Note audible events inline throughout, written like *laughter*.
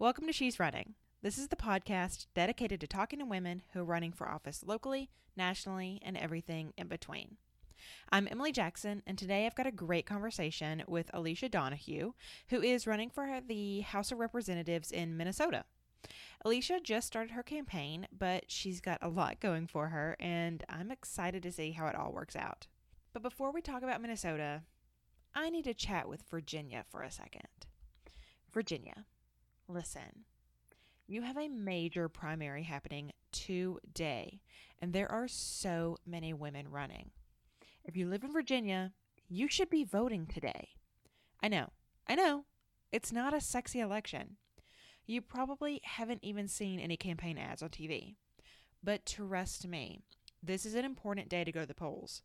Welcome to She's Running. This is the podcast dedicated to talking to women who are running for office locally, nationally, and everything in between. I'm Emily Jackson, and today I've got a great conversation with Alicia Donahue, who is running for the House of Representatives in Minnesota. Alicia just started her campaign, but she's got a lot going for her, and I'm excited to see how it all works out. But before we talk about Minnesota, I need to chat with Virginia for a second. Virginia, listen. You have a major primary happening today, and there are so many women running. If you live in Virginia, you should be voting today. I know, I know, it's not a sexy election. You probably haven't even seen any campaign ads on TV. But trust me, this is an important day to go to the polls.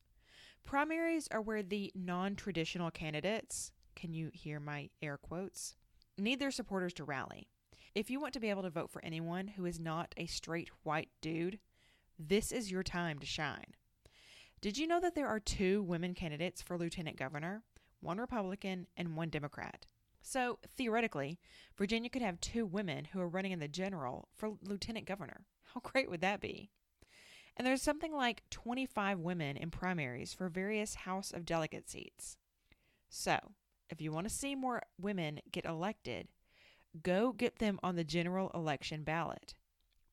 Primaries are where the non traditional candidates, can you hear my air quotes, need their supporters to rally. If you want to be able to vote for anyone who is not a straight white dude, this is your time to shine. Did you know that there are two women candidates for lieutenant governor, one Republican and one Democrat? So, theoretically, Virginia could have two women who are running in the general for lieutenant governor. How great would that be? And there's something like 25 women in primaries for various House of Delegate seats. So, if you want to see more women get elected, go get them on the general election ballot.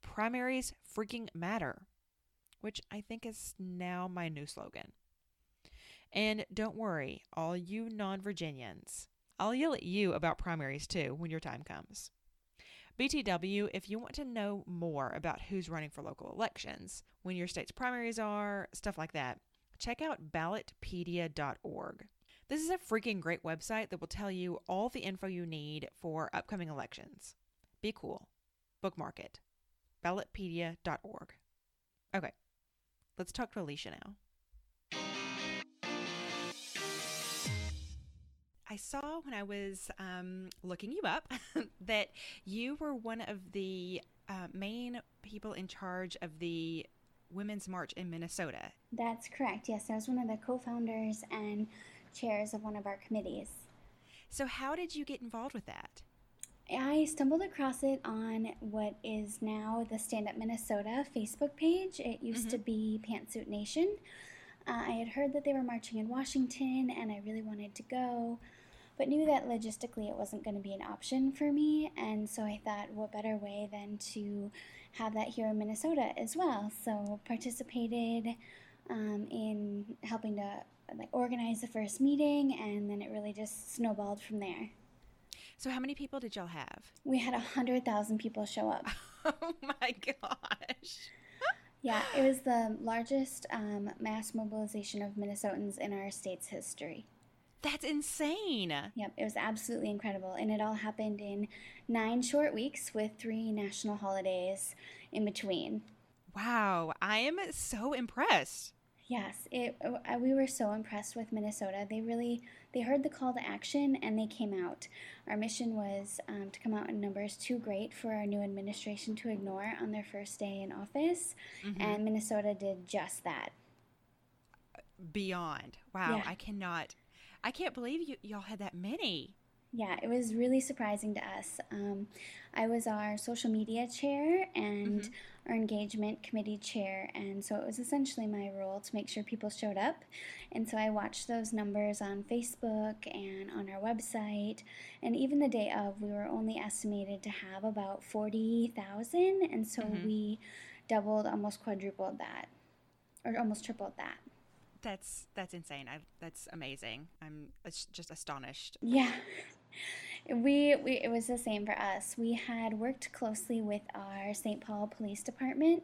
Primaries freaking matter, which I think is now my new slogan. And don't worry, all you non Virginians, I'll yell at you about primaries too when your time comes. BTW, if you want to know more about who's running for local elections, when your state's primaries are, stuff like that, check out ballotpedia.org. This is a freaking great website that will tell you all the info you need for upcoming elections. Be cool. Bookmark it. ballotpedia.org. Okay, let's talk to Alicia now. I saw when I was um, looking you up *laughs* that you were one of the uh, main people in charge of the Women's March in Minnesota. That's correct. Yes, I was one of the co founders and chairs of one of our committees. So, how did you get involved with that? I stumbled across it on what is now the Stand Up Minnesota Facebook page. It used mm-hmm. to be Pantsuit Nation. Uh, I had heard that they were marching in Washington and I really wanted to go but knew that logistically it wasn't going to be an option for me. And so I thought, what better way than to have that here in Minnesota as well? So participated um, in helping to like organize the first meeting, and then it really just snowballed from there. So, how many people did y'all have? We had a hundred thousand people show up. *laughs* Oh my gosh! *laughs* yeah, it was the largest um, mass mobilization of Minnesotans in our state's history. That's insane. Yep, it was absolutely incredible. And it all happened in nine short weeks with three national holidays in between. Wow, I am so impressed. Yes, it, we were so impressed with Minnesota. They really they heard the call to action and they came out. Our mission was um, to come out in numbers too great for our new administration to ignore on their first day in office, mm-hmm. and Minnesota did just that. Beyond wow, yeah. I cannot I can't believe you y'all had that many. Yeah, it was really surprising to us. Um, I was our social media chair and mm-hmm. our engagement committee chair, and so it was essentially my role to make sure people showed up. And so I watched those numbers on Facebook and on our website, and even the day of, we were only estimated to have about 40,000, and so mm-hmm. we doubled, almost quadrupled that, or almost tripled that that's that's insane. I, that's amazing. I'm just astonished. Yeah. We, we it was the same for us. We had worked closely with our St. Paul Police Department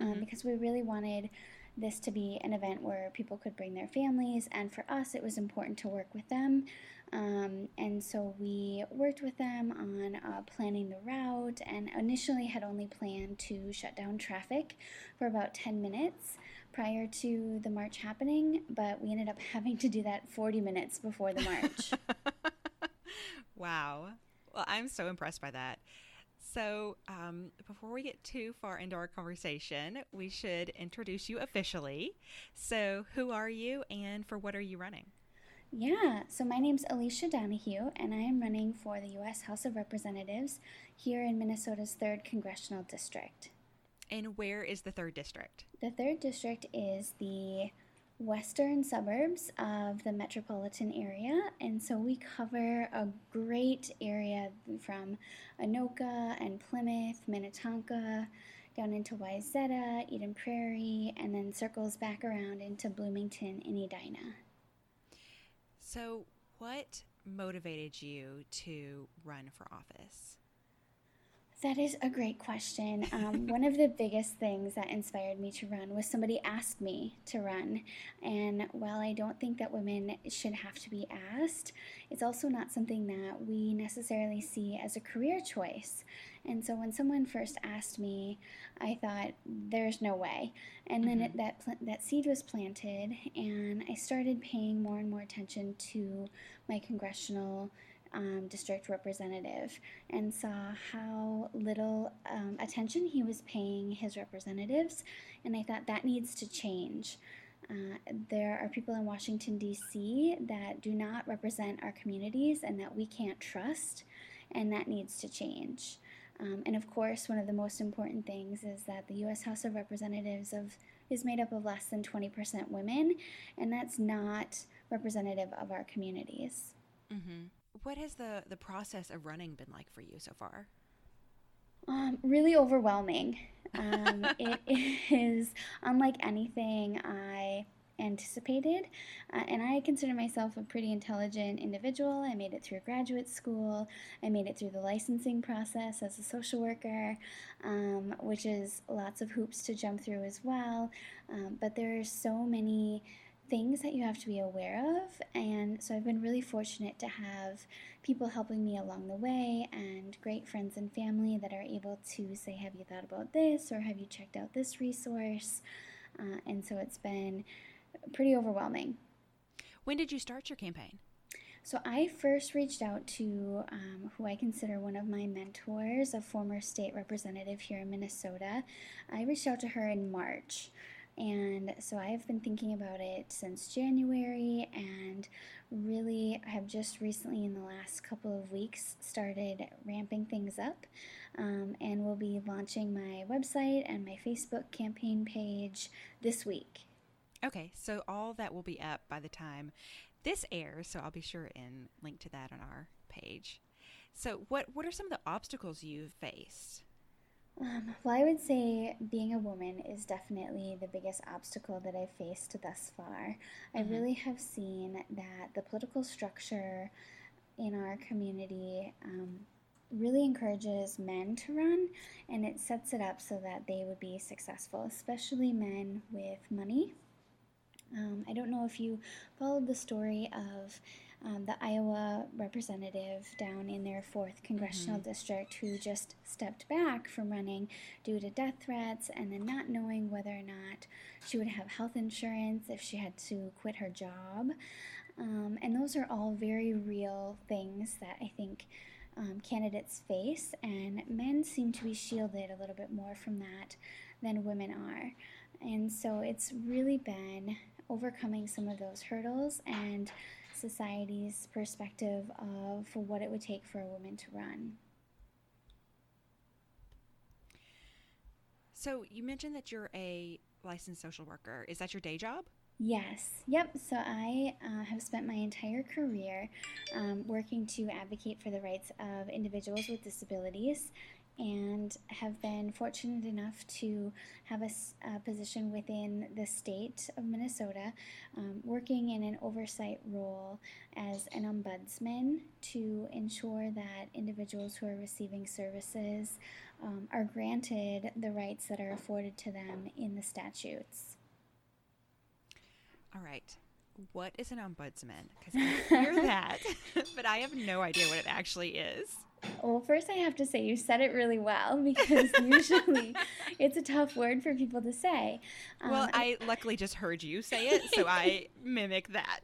um, mm-hmm. because we really wanted this to be an event where people could bring their families, and for us, it was important to work with them. Um, and so we worked with them on uh, planning the route, and initially had only planned to shut down traffic for about 10 minutes prior to the march happening, but we ended up *laughs* having to do that 40 minutes before the march. *laughs* wow. Well, I'm so impressed by that. So, um, before we get too far into our conversation, we should introduce you officially. So, who are you and for what are you running? Yeah, so my name's Alicia Donahue, and I am running for the U.S. House of Representatives here in Minnesota's 3rd Congressional District. And where is the 3rd District? The 3rd District is the western suburbs of the metropolitan area, and so we cover a great area from Anoka and Plymouth, Minnetonka, down into Wayzata, Eden Prairie, and then circles back around into Bloomington and Edina. So, what motivated you to run for office? That is a great question. Um, *laughs* one of the biggest things that inspired me to run was somebody asked me to run. And while I don't think that women should have to be asked, it's also not something that we necessarily see as a career choice. And so when someone first asked me, I thought, there's no way. And then it, mm-hmm. that, pl- that seed was planted, and I started paying more and more attention to my congressional um, district representative and saw how little um, attention he was paying his representatives. And I thought that needs to change. Uh, there are people in Washington, D.C. that do not represent our communities and that we can't trust, and that needs to change. Um, and of course, one of the most important things is that the U.S. House of Representatives of, is made up of less than 20% women, and that's not representative of our communities. Mm-hmm. What has the, the process of running been like for you so far? Um, really overwhelming. Um, *laughs* it is unlike anything I anticipated. Uh, and I consider myself a pretty intelligent individual. I made it through graduate school, I made it through the licensing process as a social worker, um, which is lots of hoops to jump through as well. Um, but there are so many things that you have to be aware of. And so I've been really fortunate to have people helping me along the way and great friends and family that are able to say, Have you thought about this? or Have you checked out this resource? Uh, and so it's been pretty overwhelming. When did you start your campaign? So I first reached out to um, who I consider one of my mentors, a former state representative here in Minnesota. I reached out to her in March. And so I have been thinking about it since January and really have just recently, in the last couple of weeks, started ramping things up. Um, and we'll be launching my website and my Facebook campaign page this week. Okay, so all that will be up by the time this airs, so I'll be sure and link to that on our page. So, what what are some of the obstacles you've faced? Um, well, I would say being a woman is definitely the biggest obstacle that I've faced thus far. Mm-hmm. I really have seen that the political structure in our community um, really encourages men to run and it sets it up so that they would be successful, especially men with money. Um, I don't know if you followed the story of um, the Iowa representative down in their fourth congressional mm-hmm. district who just stepped back from running due to death threats and then not knowing whether or not she would have health insurance if she had to quit her job. Um, and those are all very real things that I think um, candidates face, and men seem to be shielded a little bit more from that than women are. And so it's really been overcoming some of those hurdles and society's perspective of what it would take for a woman to run. So you mentioned that you're a licensed social worker. Is that your day job? Yes. Yep. So I uh, have spent my entire career um, working to advocate for the rights of individuals with disabilities and have been fortunate enough to have a, a position within the state of Minnesota, um, working in an oversight role as an ombudsman to ensure that individuals who are receiving services um, are granted the rights that are afforded to them in the statutes. All right. What is an ombudsman? Because I *laughs* hear that, *laughs* but I have no idea what it actually is. Well, first I have to say you said it really well *laughs* because usually it's a tough word for people to say. Um, well, I luckily just heard you say it, so I *laughs* mimic that.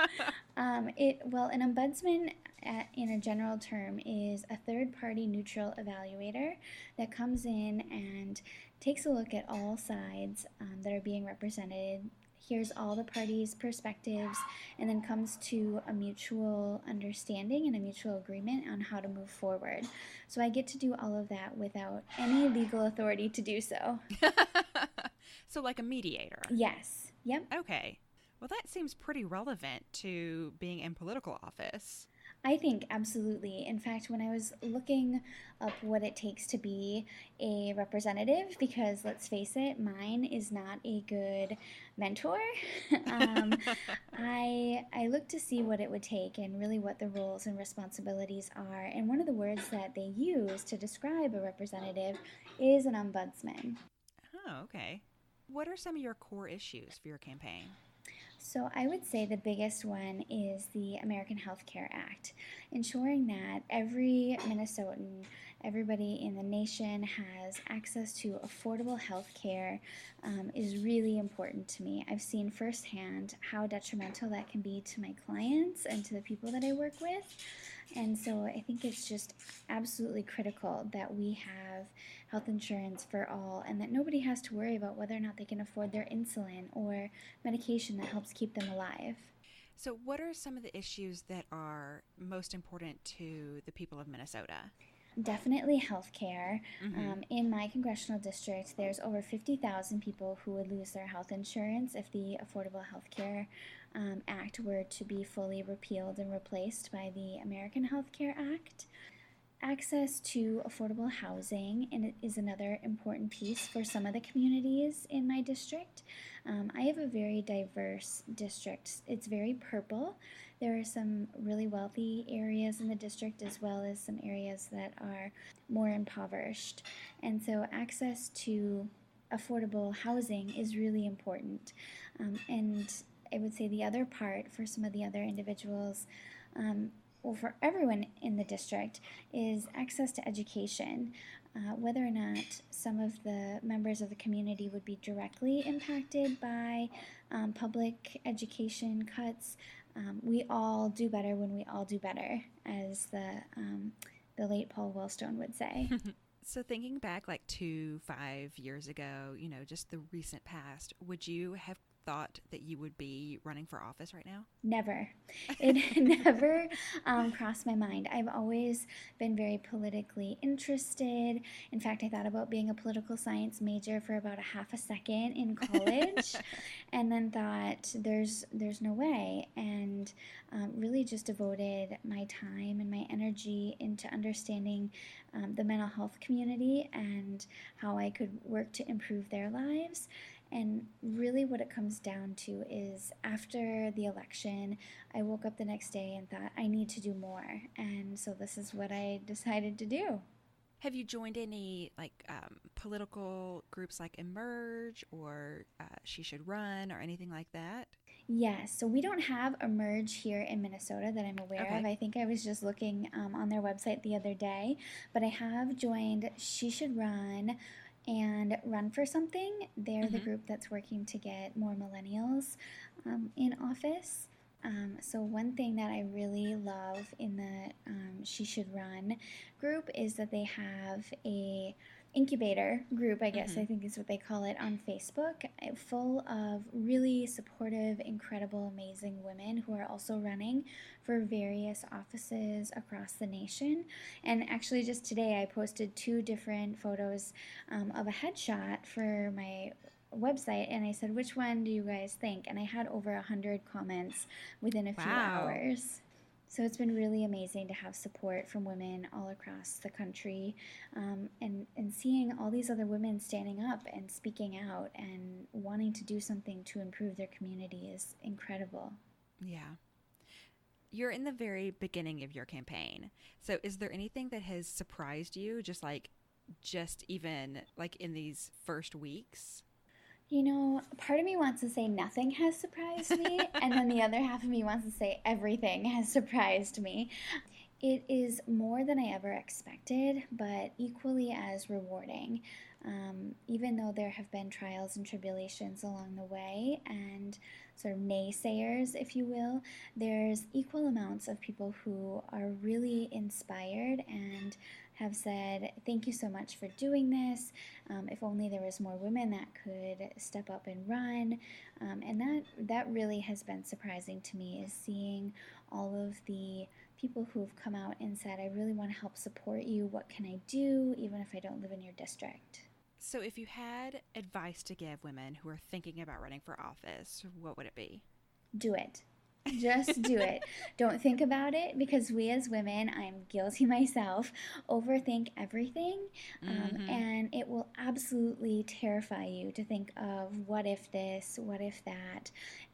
*laughs* um, it well, an ombudsman, at, in a general term, is a third-party neutral evaluator that comes in and takes a look at all sides um, that are being represented hears all the parties' perspectives, and then comes to a mutual understanding and a mutual agreement on how to move forward. So I get to do all of that without any legal authority to do so. *laughs* so, like a mediator? Yes. Yep. Okay. Well, that seems pretty relevant to being in political office. I think absolutely. In fact, when I was looking up what it takes to be a representative, because let's face it, mine is not a good mentor, *laughs* um, I I looked to see what it would take and really what the roles and responsibilities are. And one of the words that they use to describe a representative is an ombudsman. Oh, okay. What are some of your core issues for your campaign? So, I would say the biggest one is the American Health Care Act, ensuring that every Minnesotan, everybody in the nation has access to affordable health care um, is really important to me. I've seen firsthand how detrimental that can be to my clients and to the people that I work with. And so I think it's just absolutely critical that we have health insurance for all and that nobody has to worry about whether or not they can afford their insulin or medication that helps keep them alive. So, what are some of the issues that are most important to the people of Minnesota? Definitely healthcare. Mm-hmm. Um, in my congressional district, there's over 50,000 people who would lose their health insurance if the Affordable Health Care um, Act were to be fully repealed and replaced by the American Health Care Act. Access to affordable housing is another important piece for some of the communities in my district. Um, I have a very diverse district. It's very purple. There are some really wealthy areas in the district as well as some areas that are more impoverished. And so, access to affordable housing is really important. Um, and I would say the other part for some of the other individuals um, well, for everyone in the district, is access to education. Uh, whether or not some of the members of the community would be directly impacted by um, public education cuts, um, we all do better when we all do better, as the um, the late Paul Wellstone would say. *laughs* so, thinking back like two, five years ago, you know, just the recent past, would you have thought that you would be running for office right now? Never. *laughs* It *laughs* never um, crossed my mind. I've always been very politically interested. In fact, I thought about being a political science major for about a half a second in college, *laughs* and then thought there's there's no way, and um, really just devoted my time and my energy into understanding um, the mental health community and how I could work to improve their lives and really, what it comes down to is after the election, I woke up the next day and thought, I need to do more. And so, this is what I *laughs* decided to do. Have you joined any like um, political groups like Emerge or uh, She Should Run or anything like that? Yes. So we don't have Emerge here in Minnesota that I'm aware okay. of. I think I was just looking um, on their website the other day, but I have joined She Should Run and Run for Something. They're mm-hmm. the group that's working to get more millennials um, in office. Um, so one thing that I really love in the um, She Should Run group is that they have a incubator group, I guess mm-hmm. I think is what they call it on Facebook, eh, full of really supportive, incredible, amazing women who are also running for various offices across the nation. And actually, just today, I posted two different photos um, of a headshot for my website and I said, which one do you guys think? And I had over a hundred comments within a wow. few hours. So it's been really amazing to have support from women all across the country um, and, and seeing all these other women standing up and speaking out and wanting to do something to improve their community is incredible. Yeah. You're in the very beginning of your campaign. So is there anything that has surprised you, just like, just even like in these first weeks? You know, part of me wants to say nothing has surprised me, *laughs* and then the other half of me wants to say everything has surprised me. It is more than I ever expected, but equally as rewarding. Um, even though there have been trials and tribulations along the way and sort of naysayers, if you will, there's equal amounts of people who are really inspired and have said, Thank you so much for doing this. Um, if only there was more women that could step up and run. Um, and that, that really has been surprising to me is seeing all of the people who have come out and said, I really want to help support you. What can I do, even if I don't live in your district? So, if you had advice to give women who are thinking about running for office, what would it be? Do it. Just do it. Don't think about it because we as women, I'm guilty *laughs* myself, overthink everything. Um, mm-hmm. And it will absolutely terrify you to think of what if this, what if that.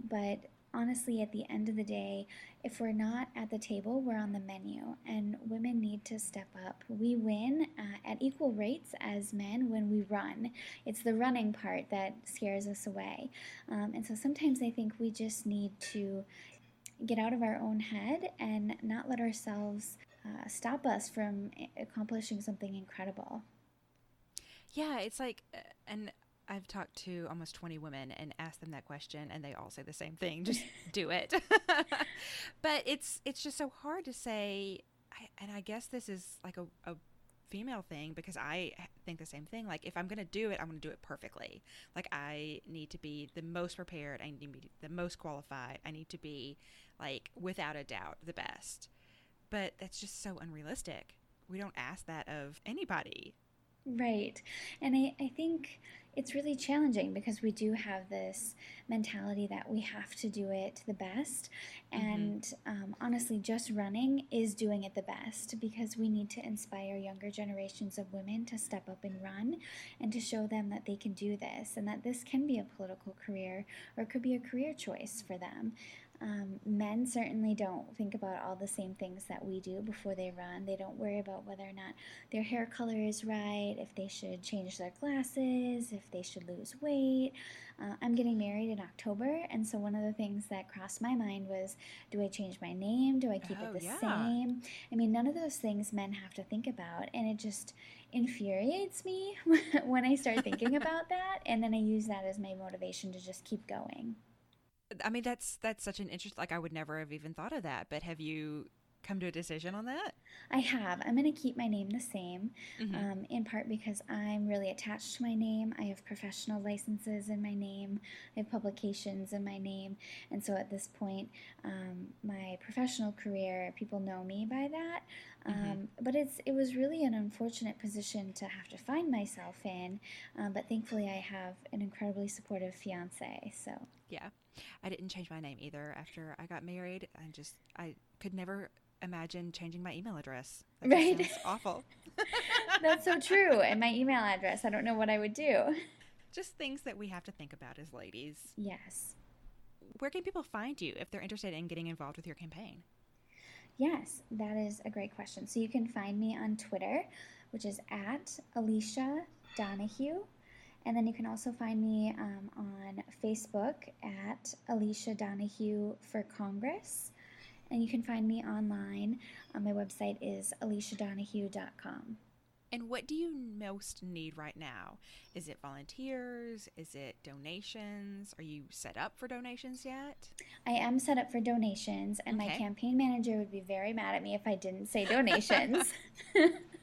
But honestly, at the end of the day, if we're not at the table, we're on the menu, and women need to step up. We win uh, at equal rates as men when we run. It's the running part that scares us away. Um, and so sometimes I think we just need to get out of our own head and not let ourselves uh, stop us from accomplishing something incredible. Yeah, it's like, uh, and I've talked to almost 20 women and asked them that question and they all say the same thing, just *laughs* do it. *laughs* but it's it's just so hard to say I, and I guess this is like a, a female thing because I think the same thing. Like if I'm going to do it, I'm going to do it perfectly. Like I need to be the most prepared, I need to be the most qualified. I need to be like without a doubt the best. But that's just so unrealistic. We don't ask that of anybody. Right. And I, I think it's really challenging because we do have this mentality that we have to do it the best. Mm-hmm. And um, honestly, just running is doing it the best because we need to inspire younger generations of women to step up and run and to show them that they can do this and that this can be a political career or it could be a career choice for them. Um, men certainly don't think about all the same things that we do before they run. They don't worry about whether or not their hair color is right, if they should change their glasses, if they should lose weight. Uh, I'm getting married in October, and so one of the things that crossed my mind was do I change my name? Do I keep oh, it the yeah. same? I mean, none of those things men have to think about, and it just infuriates me *laughs* when I start thinking about that, and then I use that as my motivation to just keep going. I mean, that's that's such an interest. Like, I would never have even thought of that. But have you come to a decision on that? I have. I'm going to keep my name the same, mm-hmm. um, in part because I'm really attached to my name. I have professional licenses in my name, I have publications in my name. And so at this point, um, my professional career, people know me by that. Mm-hmm. Um, but it's it was really an unfortunate position to have to find myself in. Um, but thankfully, I have an incredibly supportive fiance. So yeah, I didn't change my name either after I got married. I just I could never imagine changing my email address. That right. awful. *laughs* That's so true. And my email address, I don't know what I would do. Just things that we have to think about as ladies. Yes. Where can people find you if they're interested in getting involved with your campaign? Yes, that is a great question. So you can find me on Twitter, which is at Alicia Donahue. And then you can also find me um, on Facebook at Alicia Donahue for Congress. And you can find me online. Uh, my website is aliciadonahue.com. And what do you most need right now? Is it volunteers? Is it donations? Are you set up for donations yet? I am set up for donations, and okay. my campaign manager would be very mad at me if I didn't say donations. *laughs* *laughs*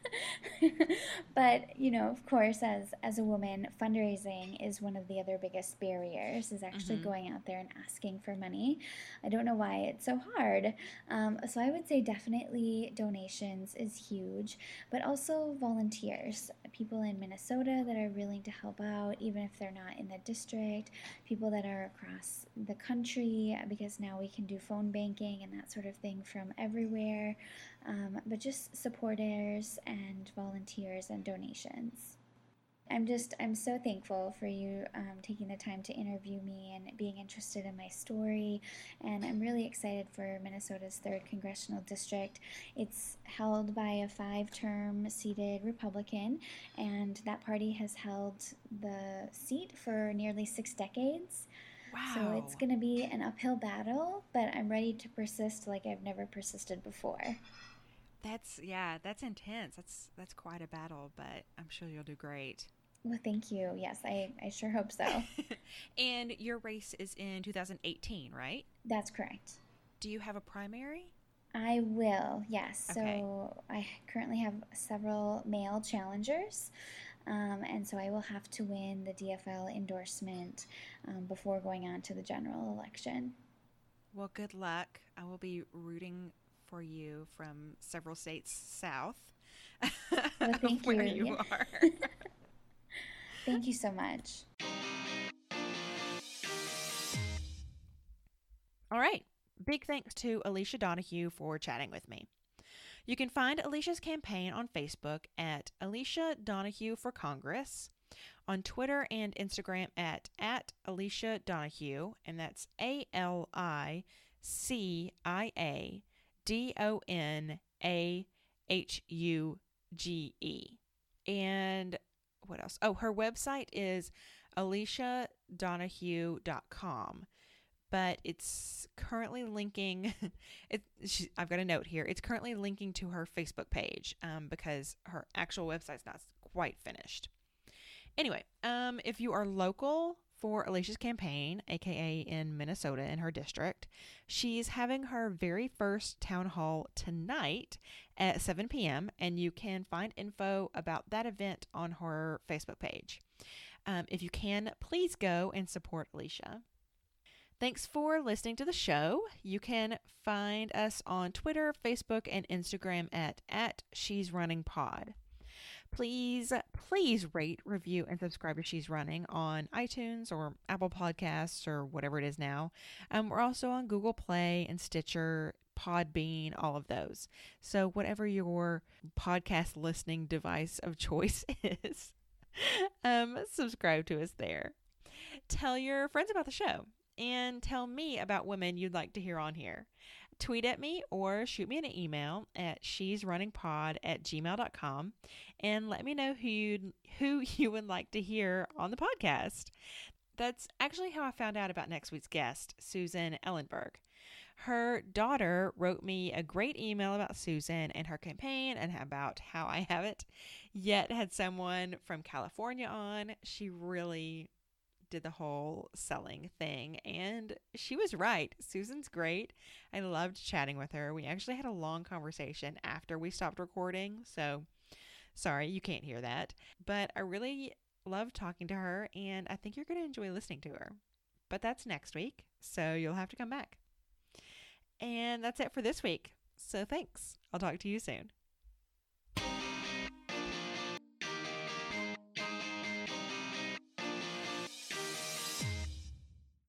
*laughs* but you know, of course, as as a woman, fundraising is one of the other biggest barriers. Is actually mm-hmm. going out there and asking for money. I don't know why it's so hard. Um, so I would say definitely donations is huge, but also volunteers, people in Minnesota that are willing to help out, even if they're not in the district, people that are across the country, because now we can do phone banking and that sort of thing from everywhere um, but just supporters and volunteers and donations. I'm just, I'm so thankful for you um, taking the time to interview me and being interested in my story. And I'm really excited for Minnesota's 3rd Congressional District. It's held by a five term seated Republican, and that party has held the seat for nearly six decades. Wow. So it's going to be an uphill battle, but I'm ready to persist like I've never persisted before. That's yeah, that's intense. That's that's quite a battle, but I'm sure you'll do great. Well, thank you. Yes, I, I sure hope so. *laughs* and your race is in 2018, right? That's correct. Do you have a primary? I will, yes. Okay. So I currently have several male challengers. Um, and so I will have to win the DFL endorsement um, before going on to the general election. Well, good luck. I will be rooting for you from several states south Well, of *laughs* thank where you. you are. *laughs* Thank you so much. All right. Big thanks to Alicia Donahue for chatting with me. You can find Alicia's campaign on Facebook at Alicia Donahue for Congress, on Twitter and Instagram at, at Alicia Donahue, and that's A L I C I A D O N A H U G E. And what else? Oh, her website is aliciadonahue.com but it's currently linking *laughs* it she, i've got a note here it's currently linking to her facebook page um, because her actual website's not quite finished anyway um, if you are local for alicia's campaign aka in minnesota in her district she's having her very first town hall tonight at 7 p.m and you can find info about that event on her facebook page um, if you can please go and support alicia Thanks for listening to the show. You can find us on Twitter, Facebook, and Instagram at, at She's Running Pod. Please, please rate, review, and subscribe to She's Running on iTunes or Apple Podcasts or whatever it is now. Um, we're also on Google Play and Stitcher, Podbean, all of those. So, whatever your podcast listening device of choice *laughs* is, um, subscribe to us there. Tell your friends about the show and tell me about women you'd like to hear on here. Tweet at me or shoot me an email at she's running pod at gmail.com and let me know who you who *laughs* you would like to hear on the podcast. That's actually how I found out about next week's guest, Susan Ellenberg. Her daughter wrote me a great email about Susan and her campaign and about how I *laughs* haven't yet had someone from California on. She really did the whole selling thing and she was right. Susan's great. I loved chatting with her. We actually had a long conversation after we stopped recording. So sorry you can't hear that. But I really loved talking to her and I think you're going to enjoy listening to her. But that's next week. So you'll have to come back. And that's it for this week. So thanks. I'll talk to you soon.